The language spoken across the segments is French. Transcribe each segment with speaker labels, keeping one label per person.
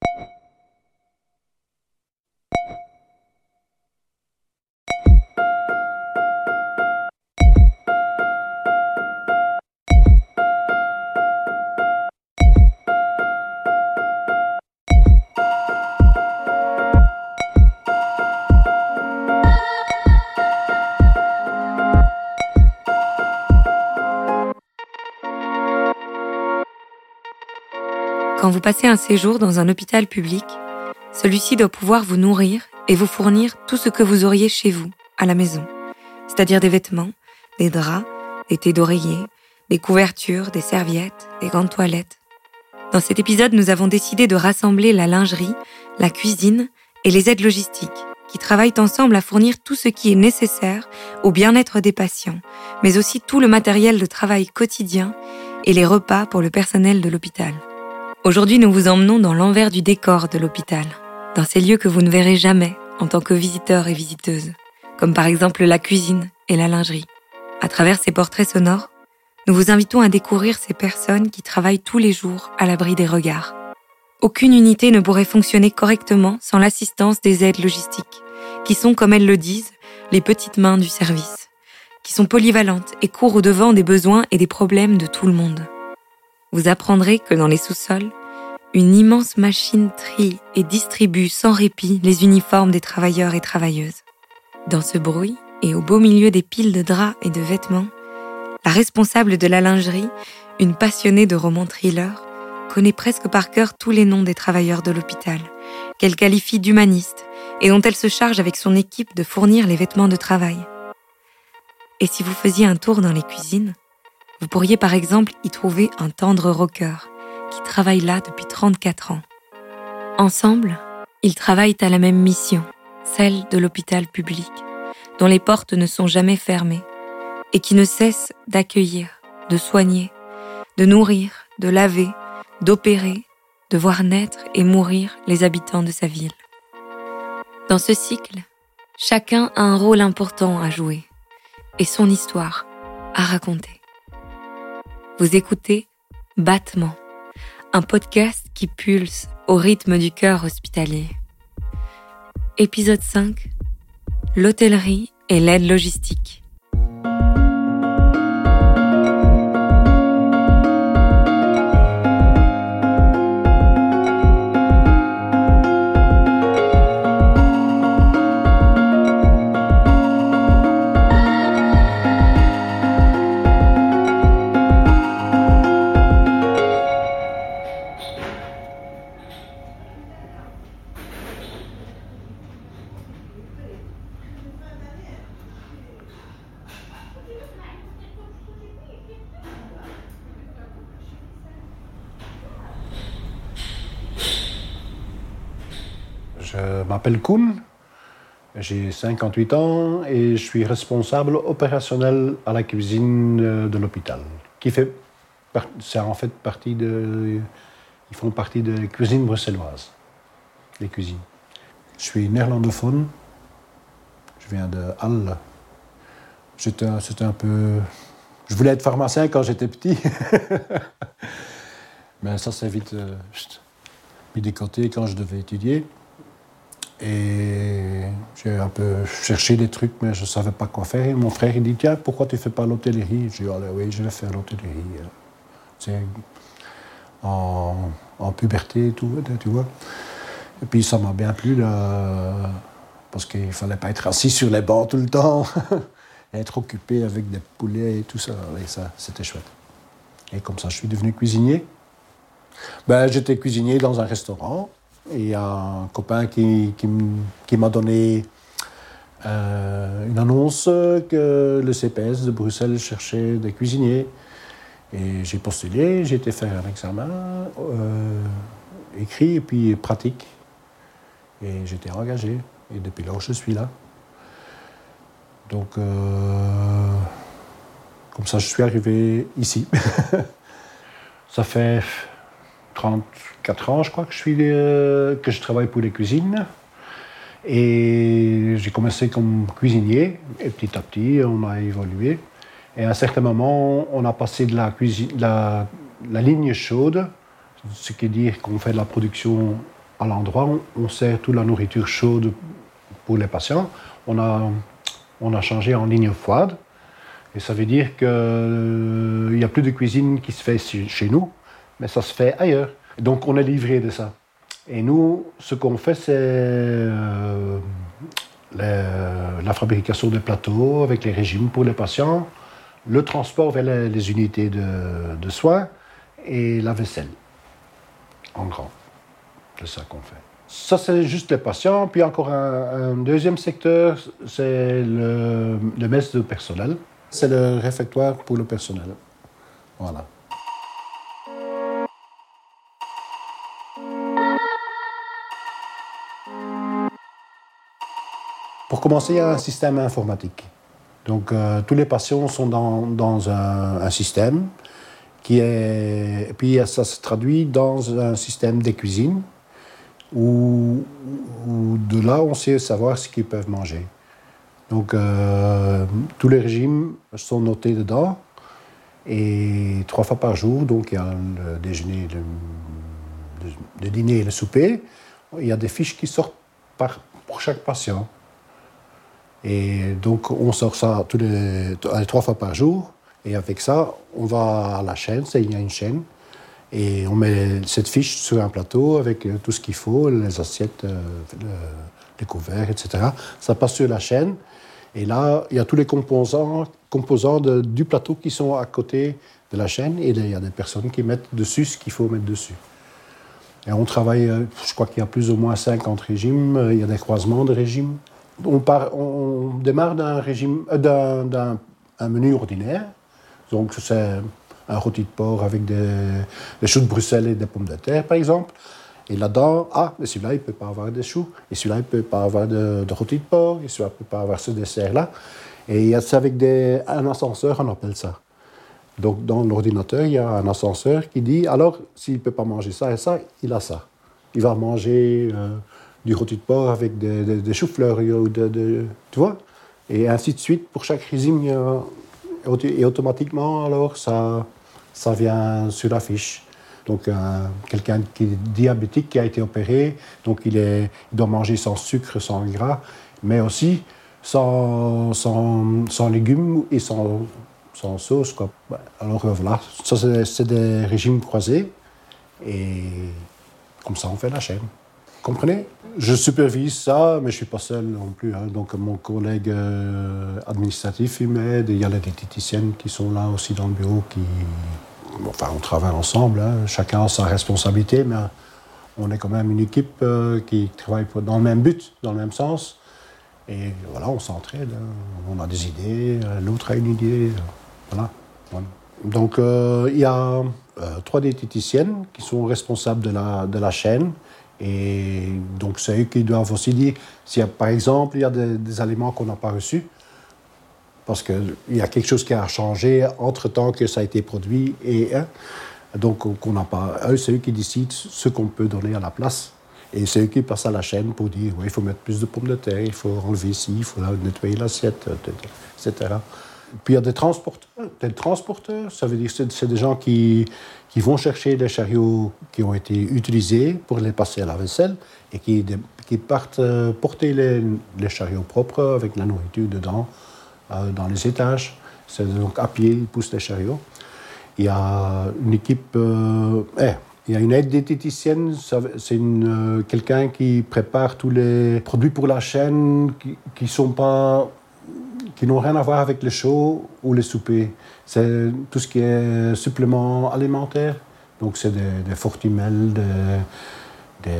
Speaker 1: Quand vous passez un séjour dans un hôpital public, celui-ci doit pouvoir vous nourrir et vous fournir tout ce que vous auriez chez vous, à la maison, c'est-à-dire des vêtements, des draps, des thés d'oreiller, des couvertures, des serviettes, des grandes toilettes. Dans cet épisode, nous avons décidé de rassembler la lingerie, la cuisine et les aides logistiques, qui travaillent ensemble à fournir tout ce qui est nécessaire au bien-être des patients, mais aussi tout le matériel de travail quotidien et les repas pour le personnel de l'hôpital. Aujourd'hui, nous vous emmenons dans l'envers du décor de l'hôpital, dans ces lieux que vous ne verrez jamais en tant que visiteur et visiteuse, comme par exemple la cuisine et la lingerie. À travers ces portraits sonores, nous vous invitons à découvrir ces personnes qui travaillent tous les jours à l'abri des regards. Aucune unité ne pourrait fonctionner correctement sans l'assistance des aides logistiques, qui sont, comme elles le disent, les petites mains du service, qui sont polyvalentes et courent au-devant des besoins et des problèmes de tout le monde vous apprendrez que dans les sous-sols, une immense machine trie et distribue sans répit les uniformes des travailleurs et travailleuses. Dans ce bruit et au beau milieu des piles de draps et de vêtements, la responsable de la lingerie, une passionnée de romans thrillers, connaît presque par cœur tous les noms des travailleurs de l'hôpital, qu'elle qualifie d'humanistes et dont elle se charge avec son équipe de fournir les vêtements de travail. Et si vous faisiez un tour dans les cuisines, vous pourriez par exemple y trouver un tendre rocker qui travaille là depuis 34 ans. Ensemble, ils travaillent à la même mission, celle de l'hôpital public, dont les portes ne sont jamais fermées et qui ne cesse d'accueillir, de soigner, de nourrir, de laver, d'opérer, de voir naître et mourir les habitants de sa ville. Dans ce cycle, chacun a un rôle important à jouer et son histoire à raconter. Vous écoutez Battement, un podcast qui pulse au rythme du cœur hospitalier. Épisode 5 L'hôtellerie et l'aide logistique.
Speaker 2: 58 ans et je suis responsable opérationnel à la cuisine de l'hôpital, qui fait, c'est en fait partie de, ils font partie de la cuisine bruxelloise, les cuisines. Je suis néerlandophone, je viens de Halle. C'était un peu, je voulais être pharmacien quand j'étais petit, mais ça s'est vite euh, mis de côté quand je devais étudier. Et j'ai un peu cherché des trucs, mais je ne savais pas quoi faire. Et mon frère, il dit Tiens, pourquoi tu ne fais pas l'hôtellerie? Je dis Oui, je vais faire l'hôtellerie. C'est en, puberté et tout, tu vois. Et puis ça m'a bien plu, parce qu'il ne fallait pas être assis sur les bancs tout le temps, être occupé avec des poulets et tout ça. Et ça, c'était chouette. Et comme ça, je suis devenu cuisinier. Ben, J'étais cuisinier dans un restaurant. Et il y a un copain qui, qui, m'a donné euh, une annonce que le CPS de Bruxelles cherchait des cuisiniers. Et j'ai postulé, j'ai été faire un examen euh, écrit et puis pratique. Et j'étais engagé. Et depuis lors, je suis là. Donc, euh, comme ça, je suis arrivé ici. ça fait 34 ans, je crois, que je, suis, euh, que je travaille pour les cuisines. Et j'ai commencé comme cuisinier, et petit à petit, on a évolué. Et à un certain moment, on a passé de la, cuisine, la, ligne chaude, ce qui veut dire qu'on fait de la production à l'endroit on sert toute la nourriture chaude pour les patients, on a, on a changé en ligne froide. Et ça veut dire qu'il n'y a plus de cuisine qui se fait chez nous, mais ça se fait ailleurs. Donc on est livré de ça. Et nous, ce qu'on fait, c'est euh, la fabrication des plateaux avec les régimes pour les patients, le transport vers les, unités de, soins et la vaisselle, en grand. C'est ça qu'on fait. Ça, c'est juste les patients. Puis encore un, deuxième secteur, c'est le, le mess de personnel. C'est le réfectoire pour le personnel. Voilà. Pour commencer, il y a un système informatique. Donc, euh, tous les patients sont dans, un, système qui est. Puis, ça se traduit dans un système de cuisine où, de là, on sait savoir ce qu'ils peuvent manger. Donc, euh, tous les régimes sont notés dedans. Et trois fois par jour, donc il y a le déjeuner, le, dîner et le souper. Il y a des fiches qui sortent pour chaque patient. Et donc, on sort ça les, trois fois par jour. Et avec ça, on va à la chaîne, il y a une chaîne. Et on met cette fiche sur un plateau avec euh, tout ce qu'il faut, les assiettes, euh, les couverts, etc. Ça passe sur la chaîne. Et là, il y a tous les composants, du plateau qui sont à côté de la chaîne. Et il y a des personnes qui mettent dessus ce qu'il faut mettre dessus. Et on travaille, euh, je crois qu'il y a plus ou moins 50 régimes. Il y a des croisements de régimes on, démarre d'un régime, euh, d'un, menu ordinaire. Donc c'est un rôti de porc avec des, choux de Bruxelles et des pommes de terre, par exemple. Et là-dedans, ah, mais celui-là, il ne peut pas avoir des choux. Et celui-là, il ne peut pas avoir de, rôti de porc. Et celui-là, il ne peut pas avoir ce dessert-là. Et ça avec des, un ascenseur, on appelle ça. Donc, dans l'ordinateur, il y a un ascenseur qui dit, alors, s'il ne peut pas manger ça et ça, il a ça. Il va manger... Euh, du rôti de porc avec des, choux-fleurs, de, tu vois? Et ainsi de suite pour chaque régime. Et automatiquement, alors, ça, ça vient sur la fiche. Donc, quelqu'un qui est diabétique, qui a été opéré, donc il, est, doit manger sans sucre, sans gras, mais aussi sans, sans, sans légumes et sans, sans sauce. Quoi. Alors voilà, ça c'est des régimes croisés et comme ça on fait la chaîne. Comprenez Je supervise ça, mais je ne suis pas seul non plus. Hein. Donc mon collègue euh, administratif, il m'aide. Il y a les diététiciennes qui sont là aussi dans le bureau. Enfin, on travaille ensemble. Hein. Chacun a sa responsabilité, mais on est quand même une équipe euh, qui travaille dans le même but, dans le même sens. Et voilà, on s'entraide. Hein. On a des idées, l'autre a une idée. Voilà. Donc il y a trois diététiciennes qui sont responsables de la, de la chaîne. Et donc, c'est eux qui doivent aussi dire a, par exemple, il y a des, aliments qu'on n'a pas reçus, parce qu'il y a quelque chose qui a changé entre-temps que ça a été produit, et hein, donc qu'on n'a pas. Eux, c'est eux qui décident ce qu'on peut donner à la place. Et c'est eux qui passent à la chaîne pour dire oui, il faut mettre plus de pommes de terre, il faut enlever ci, il faut nettoyer l'assiette, etc. Puis il y a des transporteurs. Des transporteurs, ça veut dire que c'est des gens qui, qui vont chercher les chariots qui ont été utilisés pour les passer à la vaisselle et qui, qui partent euh, porter les, les, chariots propres avec la nourriture dedans euh, dans les étages. C'est donc à pied, ils poussent les chariots. Il y a une équipe, euh, eh, il y a une aide diététicienne, c'est quelqu'un qui prépare tous les produits pour la chaîne qui ne sont pas qui n'ont rien à voir avec le show ou les soupers. C'est tout ce qui est supplément alimentaire. Donc c'est des, des fortimels, des,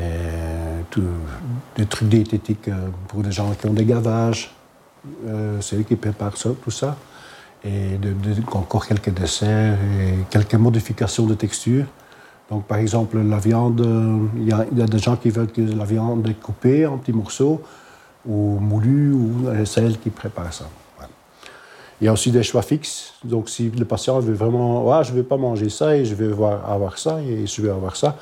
Speaker 2: trucs diététiques euh, pour des gens qui ont des gavages. Euh, c'est eux qui préparent ça, tout ça. Et encore quelques desserts et quelques modifications de texture. Donc, par exemple, la viande, il y, a, il y, a des gens qui veulent que la viande est coupée en petits morceaux ou moulue, ou c'est elle qui prépare ça. Il y a aussi des choix fixes. Donc, si le patient veut vraiment, ah, je ne veux pas manger ça et je veux avoir, ça et je veux avoir ça,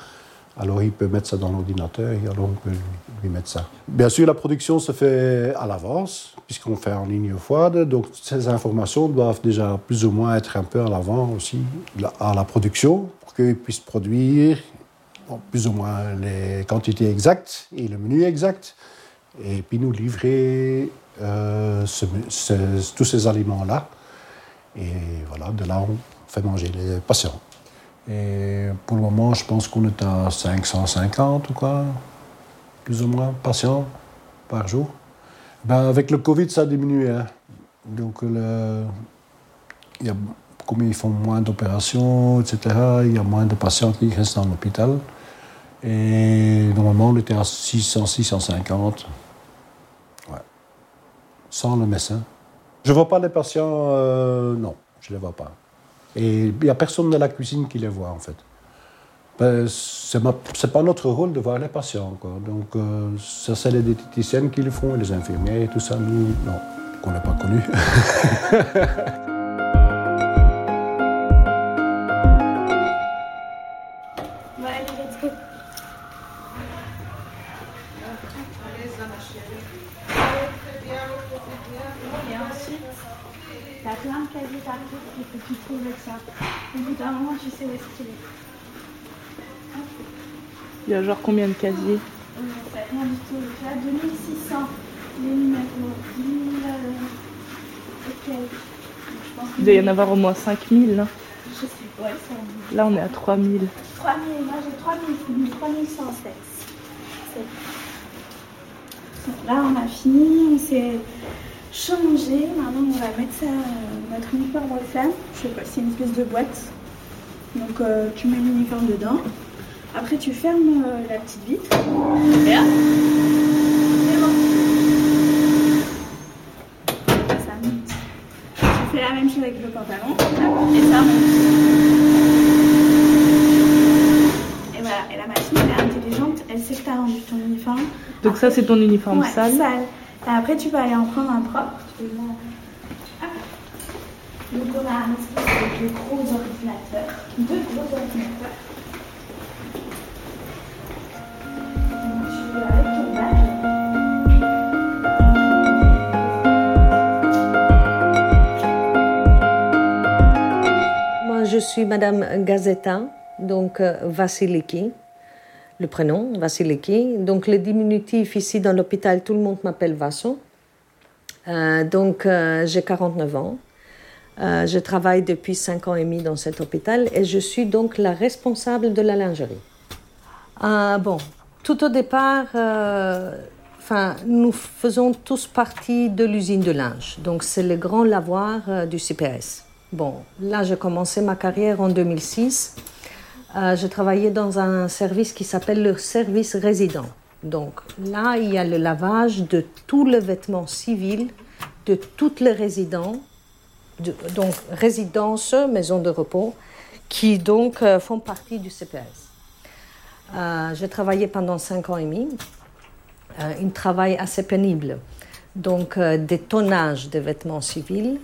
Speaker 2: alors il peut mettre ça dans l'ordinateur et alors on peut lui mettre ça. Bien sûr, la production se fait à l'avance, puisqu'on fait en ligne froide. Donc, ces informations doivent déjà plus ou moins être un peu à l'avant aussi à la production pour qu'ils puissent produire plus ou moins les quantités exactes et le menu exact, et puis nous livrer euh, tous ces aliments-là. Et voilà, de là, on fait manger les patients. Et pour le moment, je pense qu'on est à 550 ou quoi, plus ou moins, patients par jour. Ben, avec le Covid, ça a diminué. Hein. Donc, y a, comme ils font moins d'opérations, etc., il y a moins de patients qui restent dans l'hôpital. Et normalement, on était à 600, 650. Sans le médecin. Je ne vois pas les patients, euh, non, je ne les vois pas. Et il n'y a personne dans la cuisine qui les voit, en fait. Ben, ce n'est pas notre rôle de voir les patients. Quoi. Donc, euh, ça, c'est les diététiciennes qui le font, les infirmières et tout ça. Nous, non, qu'on n'a pas connu.
Speaker 3: Il y a genre combien de casiers
Speaker 4: Rien du tout. Tu as 2600. Les numéros. 1000 et
Speaker 3: Il doit y en avoir au moins 5000. Là.
Speaker 4: Je sais pas.
Speaker 3: Là, on est à 3000.
Speaker 4: 3000. Moi, j'ai 3000. 3116. Là, on a fini. On s'est changé. Maintenant, on va mettre ça, notre uniforme au flamme. Je sais pas, c'est une espèce de boîte. Donc, euh, tu mets l'uniforme dedans. Après, tu fermes euh, la petite vitre. Et là, c'est bon. Ça monte. Tu fais la même chose avec le pantalon. Et ça monte. Et voilà. Et la machine, elle est intelligente. Elle sait que tu as rendu ton
Speaker 3: Donc ça, c'est ton uniforme
Speaker 4: ouais,
Speaker 3: sale.
Speaker 4: sale. Et après, tu vas aller en prendre un propre. Donc on a un espèce de gros ordinateur. Deux gros ordinateurs.
Speaker 5: Moi, je suis Madame Gazeta, donc euh, Vasiliki, le prénom Vasiliki. Donc le diminutif ici dans l'hôpital, tout le monde m'appelle Vasso. Euh, donc euh, j'ai 49 ans. je travaille depuis 5 ans et demi dans cet hôpital et je suis donc la responsable de la lingerie. bon, tout au départ, euh, enfin, nous faisons tous partie de l'usine de linge. Donc, c'est le grand lavoir euh, du CPS. Bon, là, j'ai commencé ma carrière en 2006. Euh, je travaillais dans un service qui s'appelle le service résident. Donc, là, il y a le lavage de tous les vêtements civils de tous les résidents, donc résidences, maisons de repos, qui donc font partie du CPS. Euh, j'ai travaillé pendant cinq ans et demi. Euh, un travail assez pénible. Donc, euh, des tonnages de vêtements civils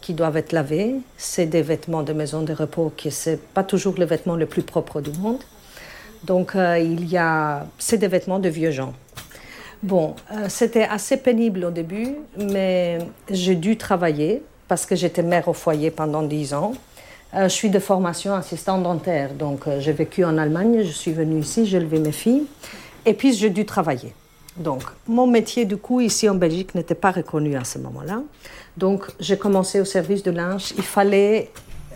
Speaker 5: qui doivent être lavés. C'est des vêtements de maison de repos qui n'est pas toujours le vêtement le plus propre du monde. Donc, il y a... c'est des vêtements de vieux gens. Bon, c'était assez pénible au début, mais j'ai dû travailler parce que j'étais mère au foyer pendant dix ans. Euh, je suis de formation assistante dentaire, donc euh, j'ai vécu en Allemagne, je suis venue ici, j'ai élevé mes filles, et puis j'ai dû travailler. Donc mon métier du coup ici en Belgique n'était pas reconnu à ce moment-là. Donc j'ai commencé au service de linge, il fallait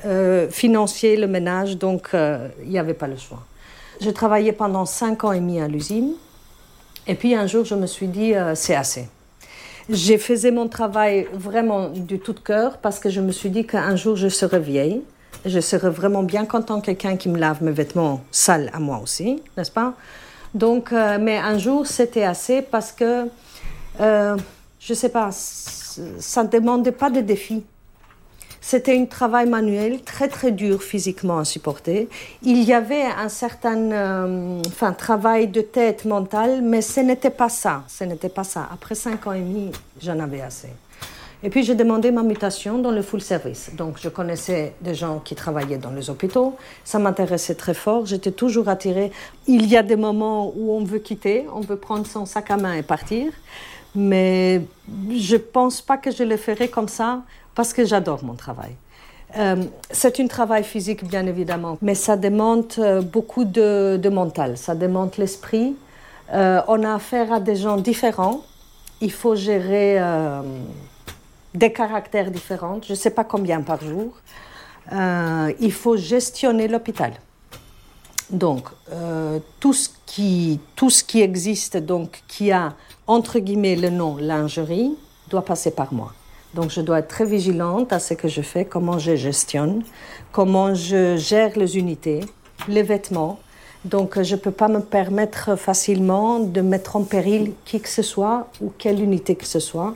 Speaker 5: euh, financer le ménage, donc il n'y avait pas le choix. J'ai travaillé pendant cinq ans et demi à l'usine, et puis un jour je me suis dit c'est assez. J'ai fait mon travail vraiment du tout cœur parce que je me suis dit qu'un jour je serai vieille je serais vraiment bien content quelqu'un qui me lave mes vêtements sales à moi aussi, n'est-ce pas? Donc, euh, mais un jour, c'était assez parce que, euh, je ne sais pas, ça ne demandait pas de défi. C'était un travail manuel très très dur physiquement à supporter. Il y avait un certain euh, enfin, travail de tête mentale, mais ce n'était pas ça. Ce n'était pas ça. Après cinq ans et demi, j'en avais assez. Et puis j'ai demandé ma mutation dans le full service. Donc je connaissais des gens qui travaillaient dans les hôpitaux. Ça m'intéressait très fort. J'étais toujours attirée. Il y a des moments où on veut quitter, on veut prendre son sac à main et partir. Mais je ne pense pas que je le ferai comme ça parce que j'adore mon travail. Euh, c'est un travail physique, bien évidemment, mais ça demande euh, beaucoup de, mental, ça demande l'esprit. Euh, on a affaire à des gens différents. Il faut gérer des caractères différents, je ne sais pas combien par jour. Euh, il faut gestionner l'hôpital. Donc, euh, tout, ce qui, tout ce qui existe, donc, qui a, entre guillemets, le nom lingerie, doit passer par moi. Donc, je dois être très vigilante à ce que je fais, comment je gestionne, comment je gère les unités, les vêtements. Donc, je ne peux pas me permettre facilement de mettre en péril qui que ce soit ou quelle unité que ce soit.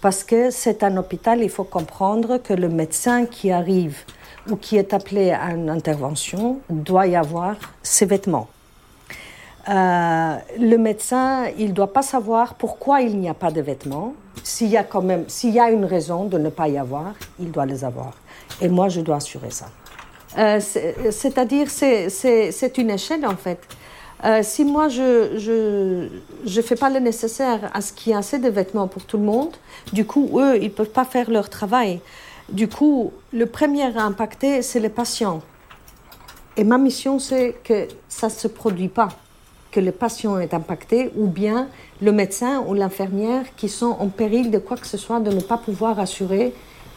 Speaker 5: Parce que c'est un hôpital, il faut comprendre que le médecin qui arrive ou qui est appelé à une intervention doit y avoir ses vêtements. Euh, le médecin, il ne doit pas savoir pourquoi il n'y a pas de vêtements. S'il y a quand même, s'il y a une raison de ne pas y avoir, il doit les avoir. Et moi, je dois assurer ça. Euh, c'est- C'est-à-dire, c'est- c'est c'est une échelle en fait. Euh, si moi, je ne je, je fais pas le nécessaire à ce qu'il y ait assez de vêtements pour tout le monde, du coup, eux, ils ne peuvent pas faire leur travail. Du coup, le premier à impacter, c'est les patients. Et ma mission, c'est que ça ne se produit pas, que le patient est impacté, ou bien le médecin ou l'infirmière qui sont en péril de quoi que ce soit, de ne pas pouvoir assurer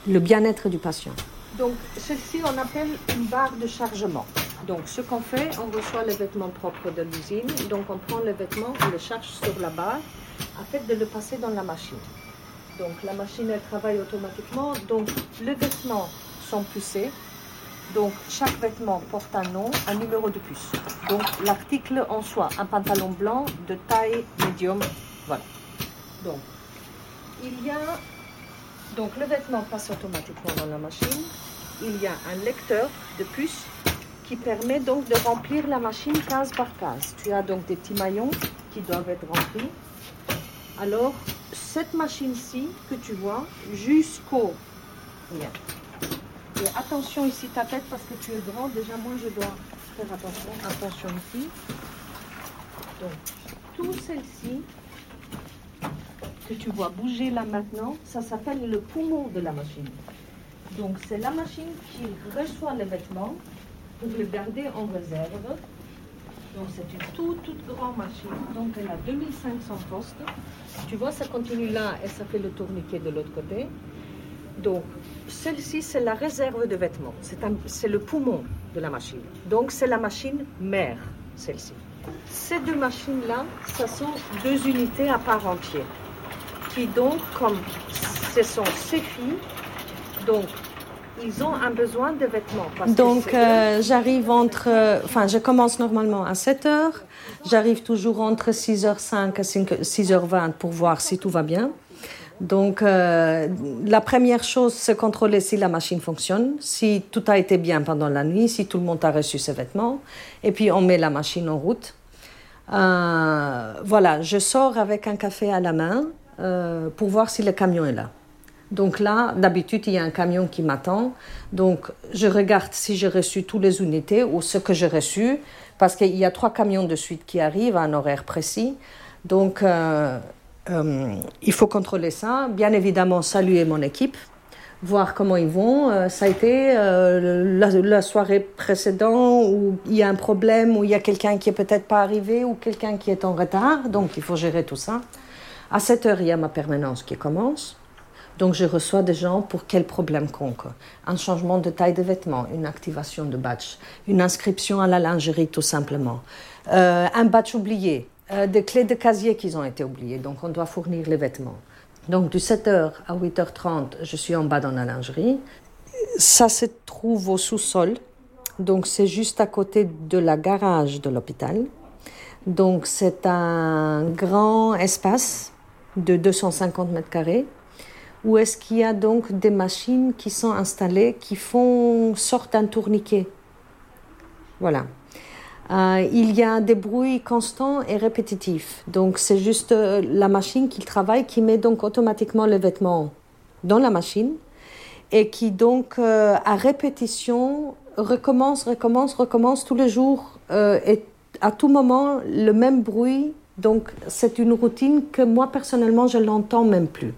Speaker 5: le bien-être du patient. Donc, ceci, on appelle une barre de chargement. Donc, ce qu'on fait, on reçoit les vêtements propres de l'usine. Donc, on prend les vêtements, on les charge sur la barre, afin de le passer dans la machine. Donc, la machine, elle travaille automatiquement. Donc, les vêtements sont poussés. Donc, chaque vêtement porte un nom, un numéro de puce. Donc, l'article en soi, un pantalon blanc de taille médium. Voilà. Donc, il y a. Donc, le vêtement passe automatiquement dans la machine. Il y a un lecteur de puce qui permet donc de remplir la machine case par case. Tu as donc des petits maillons qui doivent être remplis. Alors, cette machine-ci que tu vois, jusqu'au. Attention ici ta tête parce que tu es grand. Déjà, moi, je dois faire attention. Attention ici. Donc, tout celle-ci que tu vois bouger là maintenant, ça s'appelle le poumon de la machine. Donc, c'est la machine qui reçoit les vêtements pour les garder en réserve. Donc, c'est une toute, toute grande machine. Donc, elle a 2500 postes. Tu vois, ça continue là et ça fait le tourniquet de l'autre côté. Donc, celle-ci, c'est la réserve de vêtements. C'est le poumon de la machine. Donc, c'est la machine mère, celle-ci. Ces deux machines-là, ce sont deux unités à part entière. Qui donc, comme ce sont ces filles, donc, ils ont un besoin de vêtements. parce
Speaker 6: Donc, euh, j'arrive entre. Enfin, je commence normalement à 7 heures. J'arrive toujours entre 6h05 et 5 6h20 pour voir si tout va bien. Donc, euh, la première chose, c'est contrôler si la machine fonctionne, si tout a été bien pendant la nuit, si tout le monde a reçu ses vêtements. Et puis, on met la machine en route. Euh, voilà, je sors avec un café à la main euh, pour voir si le camion est là. Donc là, d'habitude, il y a un camion qui m'attend. Donc, je regarde si j'ai reçu toutes les unités ou ce que j'ai reçu, parce qu'il y a trois camions de suite qui arrivent à un horaire précis. Donc, euh, euh, il faut contrôler ça. Bien évidemment, saluer mon équipe, voir comment ils vont. Euh, ça a été la, la soirée précédente où il y a un problème, où il y a quelqu'un qui est peut-être pas arrivé ou quelqu'un qui est en retard. Donc, il faut gérer tout ça. À 7 heures, il y a ma permanence qui commence. Donc, je reçois des gens pour quel problème conque. Un changement de taille de vêtements, une activation de badge, une inscription à la lingerie tout simplement, Euh, un badge oublié, euh, des clés de casier qui ont été oubliées. Donc, on doit fournir les vêtements. Donc, de 7h à 8h30, je suis en bas dans la lingerie. Ça se trouve au sous-sol. Donc, c'est juste à côté de la garage de l'hôpital. Donc, c'est un grand espace de 250 mètres carrés où est-ce qu'il y a donc des machines qui sont installées qui font sorte un tourniquet. Voilà. Euh, il y a des bruits constants et répétitifs. Donc c'est juste euh, la machine qui travaille, qui met donc automatiquement les vêtements dans la machine et qui donc euh, à répétition recommence, recommence, recommence tous les jours et à tout moment le même bruit. Donc c'est une routine que moi personnellement je l'entends même plus.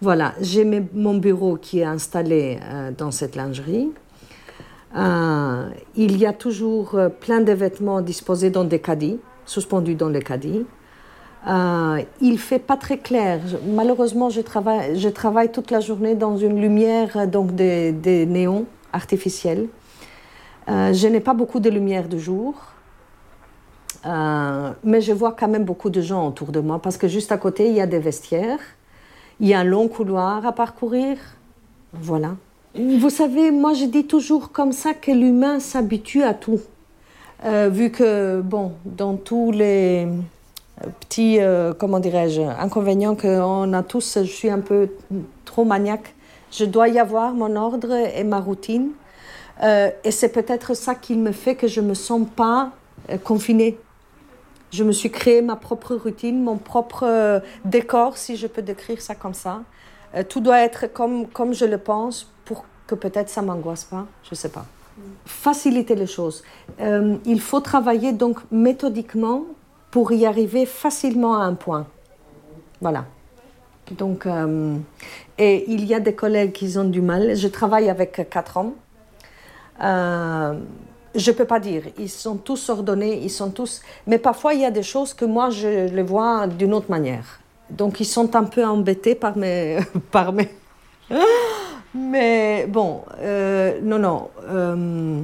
Speaker 5: Voilà, j'ai mon bureau qui est installé euh, dans cette lingerie. Euh, il y a toujours euh, plein de vêtements disposés dans des caddies, suspendus dans les caddies. Euh, il fait pas très clair. Malheureusement, je travaille, toute la journée dans une lumière donc des, des néons artificiels. je n'ai pas beaucoup de lumière de jour. mais je vois quand même beaucoup de gens autour de moi parce que juste à côté, il y a des vestiaires. Il y a un long couloir à parcourir. Voilà. Vous savez, moi je dis toujours comme ça que l'humain s'habitue à tout. Euh, vu que, bon, dans tous les petits, euh, comment dirais-je, inconvénients qu'on a tous, je suis un peu trop maniaque. Je dois y avoir mon ordre et ma routine. Euh, et c'est peut-être ça qui me fait que je ne me sens pas confinée. Je me suis créé ma propre routine, mon propre euh, décor, si je peux décrire ça comme ça. Euh, tout doit être comme, comme je le pense pour que peut-être ça m'angoisse pas, je ne sais pas. Faciliter les choses. Euh, il faut travailler donc méthodiquement pour y arriver facilement à un point. Voilà. Donc, et il y a des collègues qui ont du mal. Je travaille avec quatre hommes. Je ne peux pas dire. Ils sont tous ordonnés, ils sont tous. Mais parfois, il y a des choses que moi, je les vois d'une autre manière. Donc, ils sont un peu embêtés par mes. par mes... Mais bon, euh, non, non. Euh,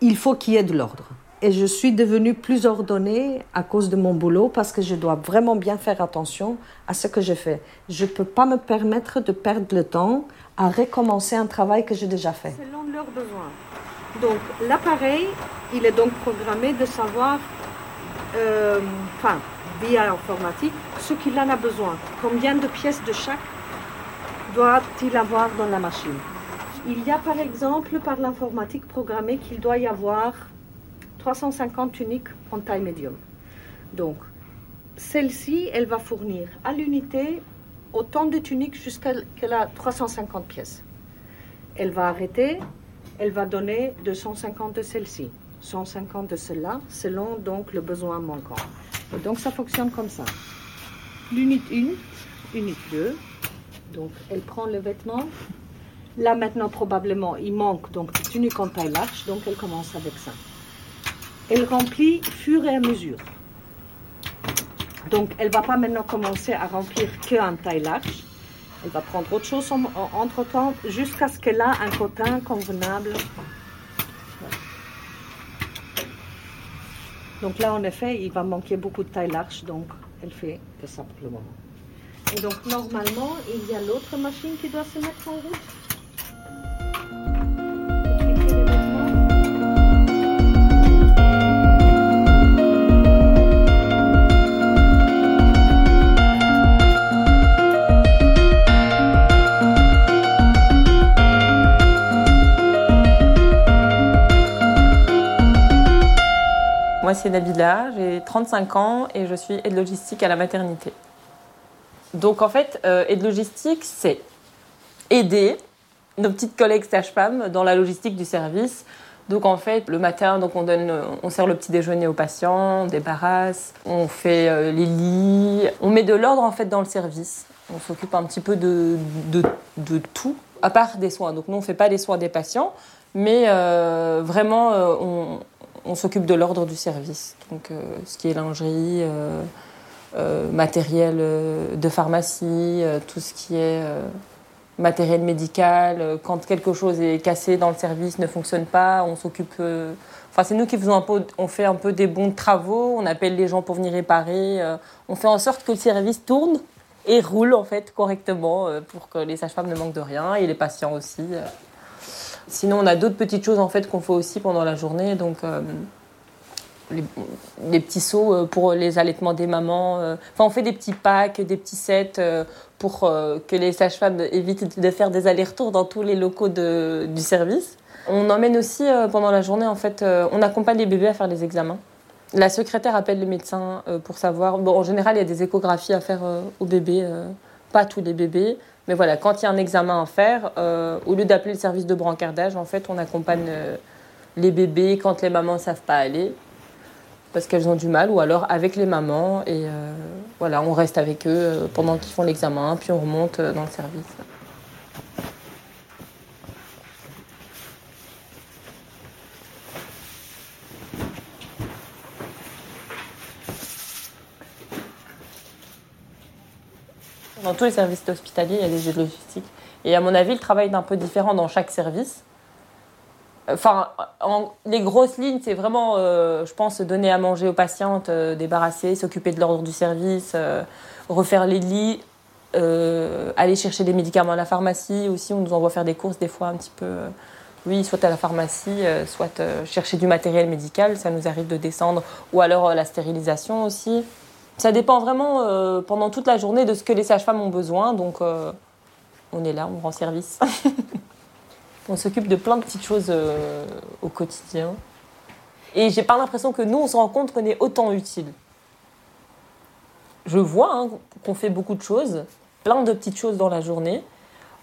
Speaker 5: il faut qu'il y ait de l'ordre. Et je suis devenue plus ordonnée à cause de mon boulot parce que je dois vraiment bien faire attention à ce que je fais. Je ne peux pas me permettre de perdre le temps à recommencer un travail que j'ai déjà fait. Selon leurs besoins. Donc l'appareil, il est donc programmé de savoir, euh, enfin, via l'informatique, ce qu'il en a besoin. Combien de pièces de chaque doit-il avoir dans la machine? Il y a par exemple par l'informatique programmé qu'il doit y avoir 350 tuniques en taille médium. Donc, celle-ci, elle va fournir à l'unité autant de tuniques jusqu'à qu'elle a 350 pièces. Elle va arrêter elle va donner 250 de celle-ci, 150 de celle-là, selon donc le besoin manquant. Et donc ça fonctionne comme ça. L'unité 1, unité 2, donc elle prend le vêtement. Là maintenant probablement il manque donc tunique en taille large, donc elle commence avec ça. Elle remplit fur et à mesure. Donc elle va pas maintenant commencer à remplir que taille large elle va prendre autre chose entre-temps jusqu'à ce qu'elle a un cotin convenable. Donc là, en effet, il va manquer beaucoup de taille large, donc elle fait que ça pour le moment. Et donc normalement, il y a l'autre machine qui doit se mettre en route.
Speaker 7: C'est Nabila, j'ai 35 ans et je suis aide logistique à la maternité. Donc, en fait, euh, aide logistique, c'est aider nos petites collègues sages-femmes dans la logistique du service. Donc en fait, le matin, donc on, donne, on sert le petit déjeuner aux patients, on débarrasse, on fait euh, les lits, on met de l'ordre en fait dans le service. On s'occupe un petit peu de, de, tout, à part des soins. Donc nous, on ne fait pas les soins des patients, mais euh, vraiment, on, on s'occupe de l'ordre du service. Donc, euh, ce qui est lingerie, euh, euh, matériel de pharmacie, tout ce qui est matériel médical. Quand quelque chose est cassé dans le service, ne fonctionne pas, on s'occupe. Enfin, c'est nous qui faisons un peu, on fait un peu des bons travaux, on appelle les gens pour venir réparer. on fait en sorte que le service tourne et roule en fait correctement pour que les sages-femmes ne manquent de rien et les patients aussi. Sinon, on a d'autres petites choses en fait qu'on fait aussi pendant la journée. Donc, euh, les, petits seaux euh, pour les allaitements des mamans. Euh. Enfin, on fait des petits packs, des petits sets pour que les sages-femmes évitent de faire des allers-retours dans tous les locaux du service. On emmène aussi pendant la journée, en fait, on accompagne les bébés à faire les examens. La secrétaire appelle le médecin pour savoir. Bon, en général, il y a des échographies à faire aux bébés, pas tous les bébés. Mais voilà, quand il y a un examen à faire, euh, au lieu d'appeler le service de brancardage, en fait, on accompagne euh, les bébés quand les mamans ne savent pas aller, parce qu'elles ont du mal, ou alors avec les mamans. Et, euh, voilà, on reste avec eux pendant qu'ils font l'examen, puis on remonte dans le service. Dans tous les services hospitaliers, il y a des aides logistiques. Et à mon avis, le travail est un peu différent dans chaque service. Enfin, les grosses lignes, c'est vraiment, euh, je pense, donner à manger aux patientes, euh, débarrasser, s'occuper de l'ordre du service, euh, refaire les lits, aller chercher des médicaments à la pharmacie aussi. On nous envoie faire des courses des fois un petit peu, oui, soit à la pharmacie, soit chercher du matériel médical. Ça nous arrive de descendre. Ou alors la stérilisation aussi. Ça dépend vraiment euh, pendant toute la journée de ce que les sages-femmes ont besoin. Donc, euh, on est là, on rend service. on s'occupe de plein de petites choses euh, au quotidien. Et j'ai pas l'impression que nous, on se rend compte qu'on est autant utile. Je vois hein, qu'on fait beaucoup de choses, plein de petites choses dans la journée.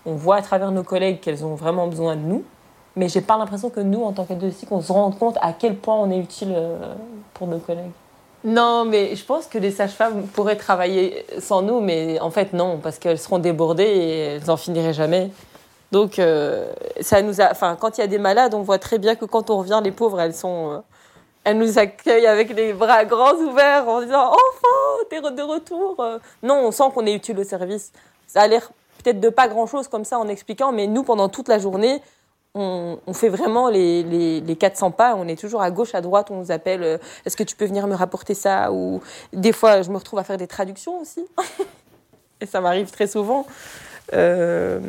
Speaker 7: On voit à travers nos collègues qu'elles ont vraiment besoin de nous. Mais j'ai pas l'impression que nous, en tant qu'aide qu'on se rende compte à quel point on est utile pour nos collègues. Non, mais je pense que les sages-femmes pourraient travailler sans nous, mais en fait non, parce qu'elles seront débordées et elles n'en finiraient jamais. Donc, euh, ça nous a, enfin, quand il y a des malades, on voit très bien que quand on revient, les pauvres, elles sont, euh, elles nous accueillent avec les bras grands ouverts en disant enfin, t'es de retour. Non, on sent qu'on est utile au service. Ça a l'air peut-être de pas grand-chose comme ça en expliquant, mais nous, pendant toute la journée, on, fait vraiment les, les, 400 pas. On est toujours à gauche, à droite. On nous appelle euh, Est-ce que tu peux venir me rapporter ça Ou des fois, je me retrouve à faire des traductions aussi. et ça m'arrive très souvent. Euh,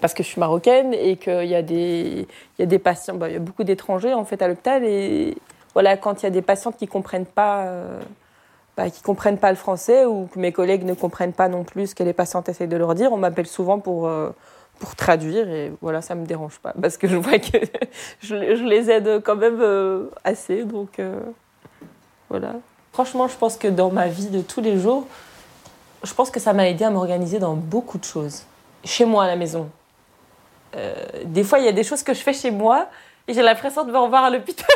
Speaker 7: parce que je suis marocaine et qu'il y, a des, y a des patients, bah, il y a beaucoup d'étrangers en fait à l'hôpital. Et voilà, quand il y a des patientes qui ne comprennent pas. Euh, bah, comprennent pas le français ou que mes collègues ne comprennent pas non plus ce que les patientes essayent de leur dire, on m'appelle souvent pour, pour traduire et voilà ça me dérange pas parce que je vois que je, les aide quand même euh, assez donc euh, voilà. Franchement je pense que dans ma vie de tous les jours je pense que ça m'a aidé à m'organiser dans beaucoup de choses. Chez moi à la maison. Euh, des fois il y a des choses que je fais chez moi et j'ai l'impression de me revoir à l'hôpital.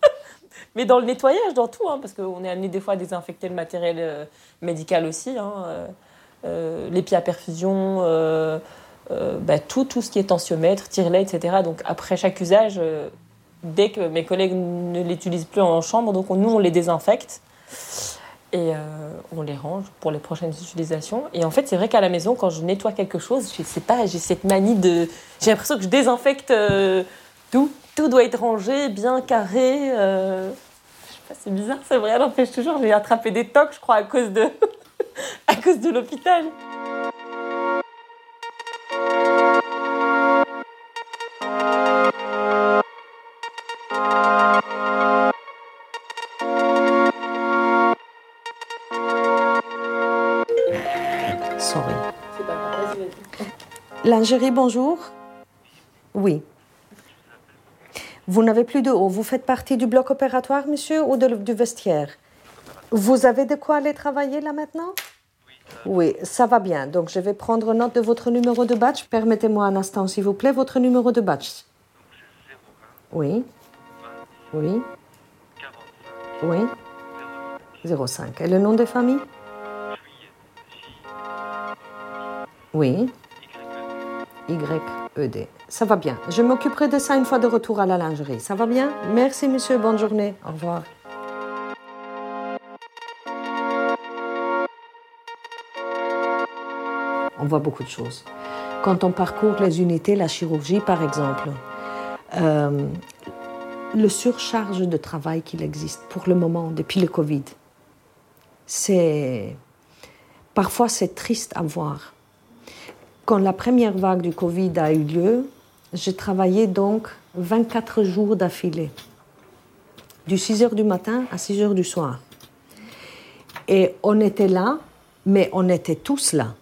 Speaker 7: Mais dans le nettoyage dans tout hein, parce qu'on est amené des fois à désinfecter le matériel médical aussi hein, les pieds à perfusion euh, bah, tout, tout ce qui est tensiomètre, tire-lait, etc. Donc après chaque usage, euh, dès que mes collègues ne l'utilisent plus en chambre, donc nous on les désinfecte et euh, on les range pour les prochaines utilisations. Et en fait, c'est vrai qu'à la maison, quand je nettoie quelque chose, je sais pas, j'ai cette manie de, j'ai l'impression que je désinfecte tout, tout doit être rangé, bien carré. je sais pas, c'est bizarre, c'est vrai. N'empêche toujours, j'ai attrapé des tocs, je crois, à cause de, à cause de l'hôpital.
Speaker 5: Lingerie, bonjour. Oui. Vous n'avez plus de haut. Vous faites partie du bloc opératoire, monsieur, ou du vestiaire? Vous avez de quoi aller travailler là maintenant? Oui, ça va bien. Donc, je vais prendre note de votre numéro de badge. Permettez-moi un instant, s'il vous plaît, votre numéro de badge. Oui. Oui. Oui. 05. Et le nom de famille Oui. YED. Ça va bien. Je m'occuperai de ça une fois de retour à la lingerie. Ça va bien? Merci, monsieur. Bonne journée. Au revoir. On voit beaucoup de choses. Quand on parcourt les unités, la chirurgie par exemple, euh, le surcharge de travail qu'il existe pour le moment depuis le Covid, c'est parfois c'est triste à voir quand la première vague du Covid a eu lieu, j'ai travaillé donc 24 jours d'affilée, du 6 h du matin à 6 h du soir. Et on était là, mais on était tous là,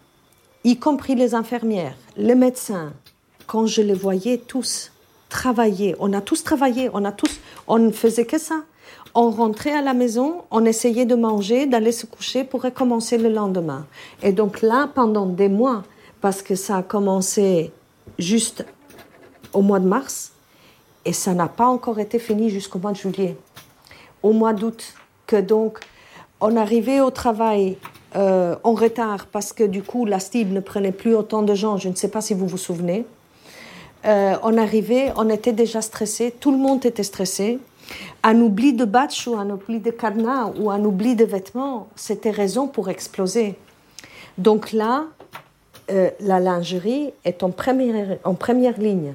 Speaker 5: y compris les infirmières, les médecins. Quand je les voyais tous travailler, on a tous travaillé, on a tous, on ne faisait que ça. On rentrait à la maison, on essayait de manger, d'aller se coucher pour recommencer le lendemain. Et donc là, pendant des mois, parce que ça a commencé juste au mois de mars et ça n'a pas encore été fini jusqu'au mois de juillet. Au mois d'août, que donc on arrivait au travail euh, en retard parce que du coup, la STIB ne prenait plus autant de gens. Je ne sais pas si vous vous souvenez. Euh, on arrivait, on était déjà stressé, tout le monde était stressé. Un oubli de batch ou un oubli de cadenas ou un oubli de vêtements, c'était raison pour exploser. Donc là, euh, la lingerie est en première, en première ligne.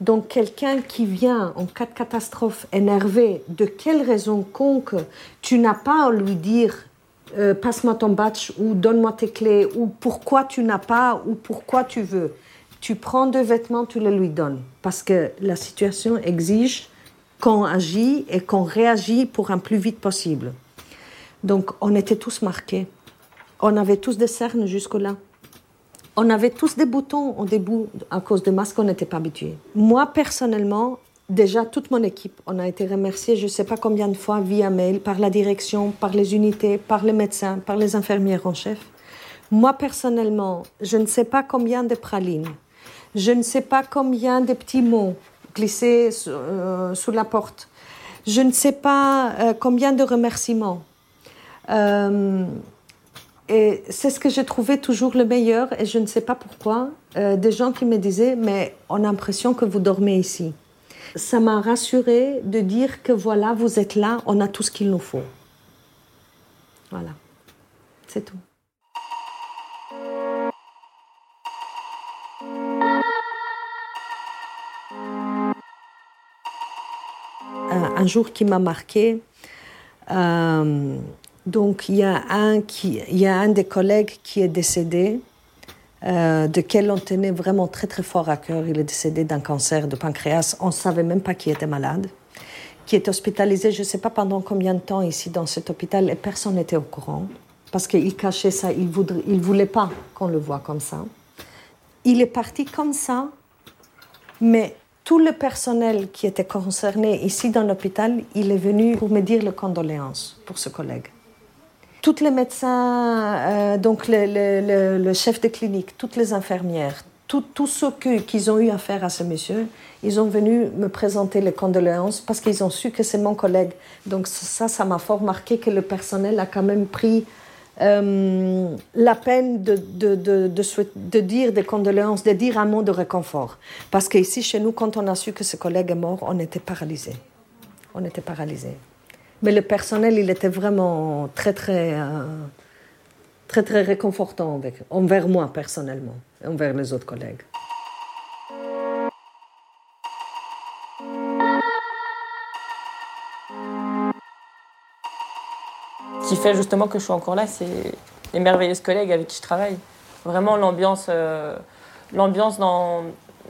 Speaker 5: Donc quelqu'un qui vient en cas de catastrophe énervé, de quelle raison conque, tu n'as pas à lui dire euh, passe-moi ton batch ou donne-moi tes clés ou pourquoi tu n'as pas ou pourquoi tu veux. Tu prends deux vêtements, tu les lui donnes parce que la situation exige qu'on agit et qu'on réagit pour un plus vite possible. Donc on était tous marqués. On avait tous des cernes jusque-là. On avait tous des boutons au début à cause de masques, on n'était pas habitués. Moi, personnellement, déjà toute mon équipe, on a été remercié je ne sais pas combien de fois via mail, par la direction, par les unités, par les médecins, par les infirmières en chef. Moi, personnellement, je ne sais pas combien de pralines, je ne sais pas combien de petits mots glissés euh, sous la porte, je ne sais pas euh, combien de remerciements. Euh, et c'est ce que j'ai trouvé toujours le meilleur, et je ne sais pas pourquoi, des gens qui me disaient, mais on a l'impression que vous dormez ici ça m'a rassuré de dire que voilà, vous êtes là, on a tout ce qu'il nous faut. Voilà, c'est tout. Un, jour qui m'a marqué, euh, donc il y, a un qui, il y a un des collègues qui est décédé euh, de quel on tenait vraiment très très fort à cœur. Il est décédé d'un cancer de pancréas. On ne savait même pas qui était malade, qui est hospitalisé, je ne sais pas pendant combien de temps ici dans cet hôpital, et personne n'était au courant, parce qu'il cachait ça, il ne il voulait pas qu'on le voit comme ça. Il est parti comme ça, mais tout le personnel qui était concerné ici dans l'hôpital, il est venu pour me dire les condoléances pour ce collègue tous les médecins, euh, donc le, chef de clinique, toutes les infirmières, tous ceux qui ont eu affaire à ce monsieur, ils ont venu me présenter les condoléances parce qu'ils ont su que c'est mon collègue. Donc ça, ça m'a fort marqué que le personnel a quand même pris euh, la peine de, de, de, de, dire des condoléances, de dire un mot de réconfort. Parce qu'ici, chez nous, quand on a su que ce collègue est mort, on était paralysé. On était paralysé. Mais le personnel, il était vraiment très, très, euh, très, très réconfortant avec, envers moi personnellement, et envers les autres collègues.
Speaker 7: Ce qui fait justement que je suis encore là, c'est les merveilleuses collègues avec qui je travaille. Vraiment l'ambiance, euh, l'ambiance dans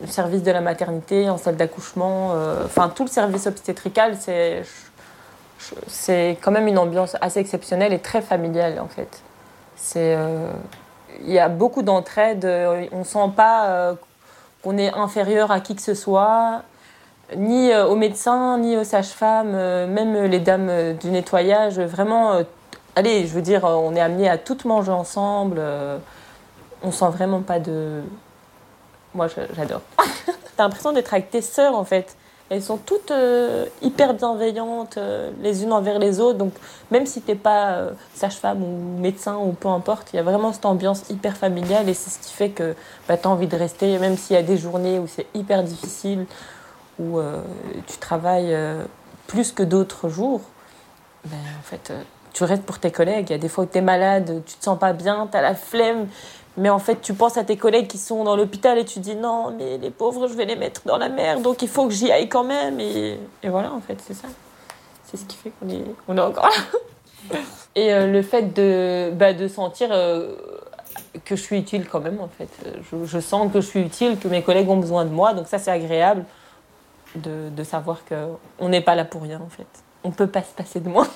Speaker 7: le service de la maternité, en salle d'accouchement, euh, enfin tout le service obstétrical, c'est c'est quand même une ambiance assez exceptionnelle et très familiale en fait. C'est, euh, il y a beaucoup d'entraide. On sent pas euh, qu'on est inférieur à qui que ce soit, ni euh, aux médecins, ni aux sages-femmes, même les dames du nettoyage. Vraiment, allez, je veux dire, on est amené à toutes manger ensemble. on sent vraiment pas de. Moi, j'adore. T'as l'impression d'être avec tes sœurs en fait. Elles sont toutes euh, hyper bienveillantes euh, les unes envers les autres. Donc, même si tu n'es pas euh, sage-femme ou médecin ou peu importe, il y a vraiment cette ambiance hyper familiale et c'est ce qui fait que bah, tu as envie de rester, même s'il y a des journées où c'est hyper difficile, où tu travailles plus que d'autres jours. Ben, en fait, tu restes pour tes collègues. Il y a des fois où tu es malade, tu te sens pas bien, tu as la flemme, mais en fait, tu penses à tes collègues qui sont dans l'hôpital et tu dis non, mais les pauvres, je vais les mettre dans la mer, donc il faut que j'y aille quand même. Et, voilà, en fait, c'est ça. C'est ce qui fait qu'on est, on est encore là. Et euh, le fait de, bah, de sentir euh, que je suis utile quand même, en fait. Je, je, sens que je suis utile, que mes collègues ont besoin de moi, donc ça, c'est agréable de, de savoir qu'on n'est pas là pour rien, en fait. On ne peut pas se passer de moi.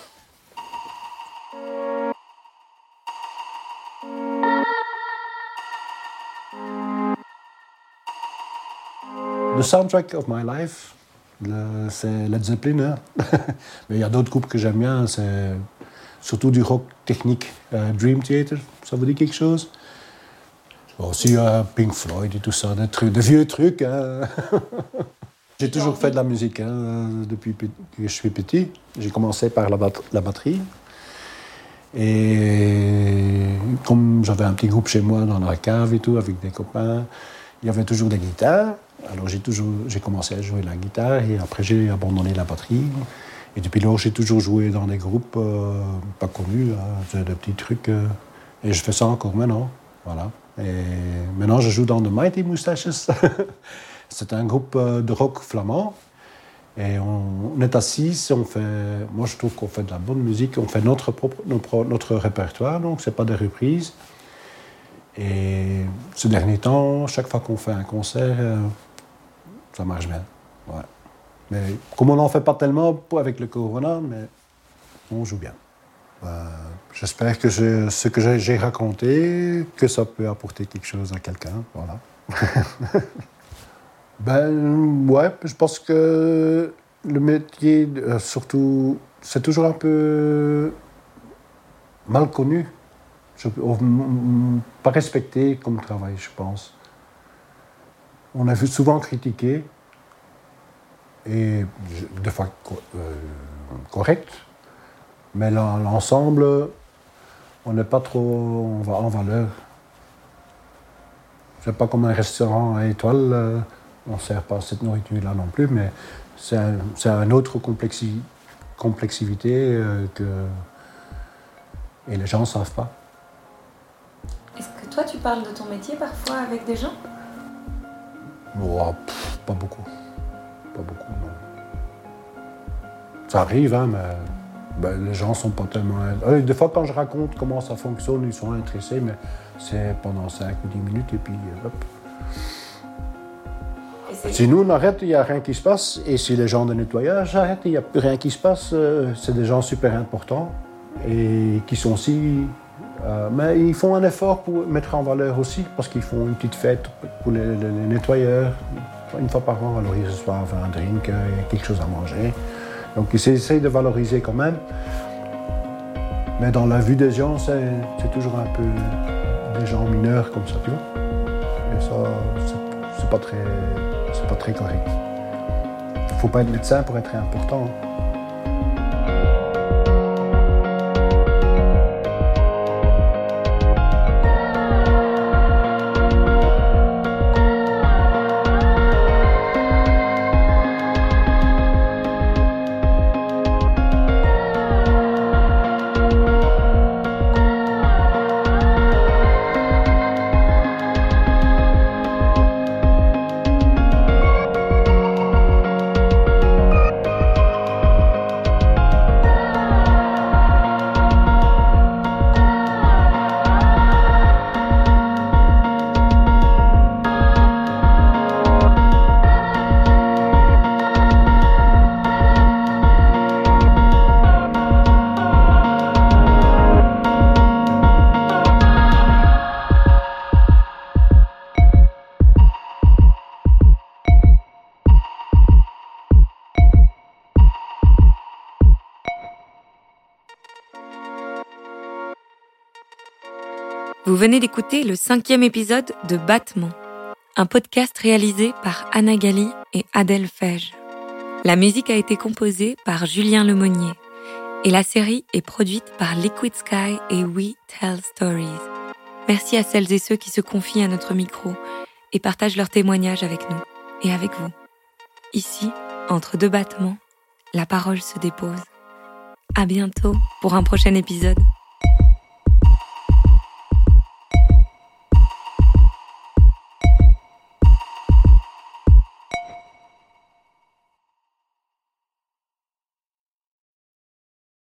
Speaker 2: Le soundtrack of my life, c'est Led Zeppelin. Hein. Mais il y a d'autres groupes que j'aime bien, c'est surtout du rock technique. Euh, Dream Theater, ça vous dit quelque chose? Aussi euh, Pink Floyd et tout ça, des, trucs, vieux trucs. Hein. J'ai toujours fait de la musique hein, depuis que je suis petit. J'ai commencé par la, batterie. Et comme j'avais un petit groupe chez moi dans la cave et tout, avec des copains, il y avait toujours des guitares. Alors j'ai toujours, j'ai commencé à jouer la guitare et après j'ai abandonné la batterie. Et depuis lors, j'ai toujours joué dans des groupes euh, pas connus, hein, de petits trucs. euh, et je fais ça encore maintenant. Voilà. Et maintenant, je joue dans The Mighty Moustaches. C'est un groupe euh, de rock flamand. Et on, on est assis, on fait, moi je trouve qu'on fait de la bonne musique, on fait notre, propre, notre, répertoire, donc c'est pas des reprises. Et ces derniers temps, chaque fois qu'on fait un concert, ça marche bien. Ouais. Mais comme on n'en fait pas tellement pour- avec le corona, mais on joue bien. Euh, J'espère que ce que j'ai- raconté, que ça peut apporter quelque chose à quelqu'un. Voilà. Ben ouais, je pense que le métier, euh, surtout, c'est toujours un peu mal connu. Pas respecté comme travail, je pense. On a vu souvent critiqué, et des fois euh, correct, mais l'ensemble, on n'est pas trop en va- en valeur. C'est pas comme un restaurant à étoiles, euh, on ne sert pas cette nourriture-là non plus, mais c'est un, c'est un autre complexi- complexivité euh, que. Et les gens ne savent pas.
Speaker 1: Est-ce que toi, tu parles de ton métier parfois avec des gens?
Speaker 2: Oh, pff, pas beaucoup. Pas beaucoup, non. Ça arrive, hein, mais ben, les gens sont pas tellement. Euh, des fois, quand je raconte comment ça fonctionne, ils sont intéressés, mais c'est pendant 5 ou 10 minutes et puis euh, hop. Si nous on arrête, il n'y a rien qui se passe. Et si les gens de nettoyage arrêtent, il n'y a plus rien qui se passe. euh, C'est des gens super importants et qui sont aussi. Euh, mais ils font un effort pour mettre en valeur aussi, parce qu'ils font une petite fête pour les, nettoyeurs, une fois par an. Alors ils reçoivent un drink, euh, quelque chose à manger. Donc ils essayent de valoriser quand même. Mais dans la vue des gens, c'est toujours un peu des gens mineurs comme ça. Et ça, c'est- pas très, c'est pas très correct. Faut pas être médecin pour être important.
Speaker 1: Venez d'écouter le cinquième épisode de Battement, un podcast réalisé par Anna Gali et Adèle Fège. La musique a été composée par Julien Lemonnier et la série est produite par Liquid Sky et We Tell Stories. Merci à celles et ceux qui se confient à notre micro et partagent leurs témoignages avec nous et avec vous. Ici, entre deux battements, la parole se dépose. À bientôt pour un prochain épisode.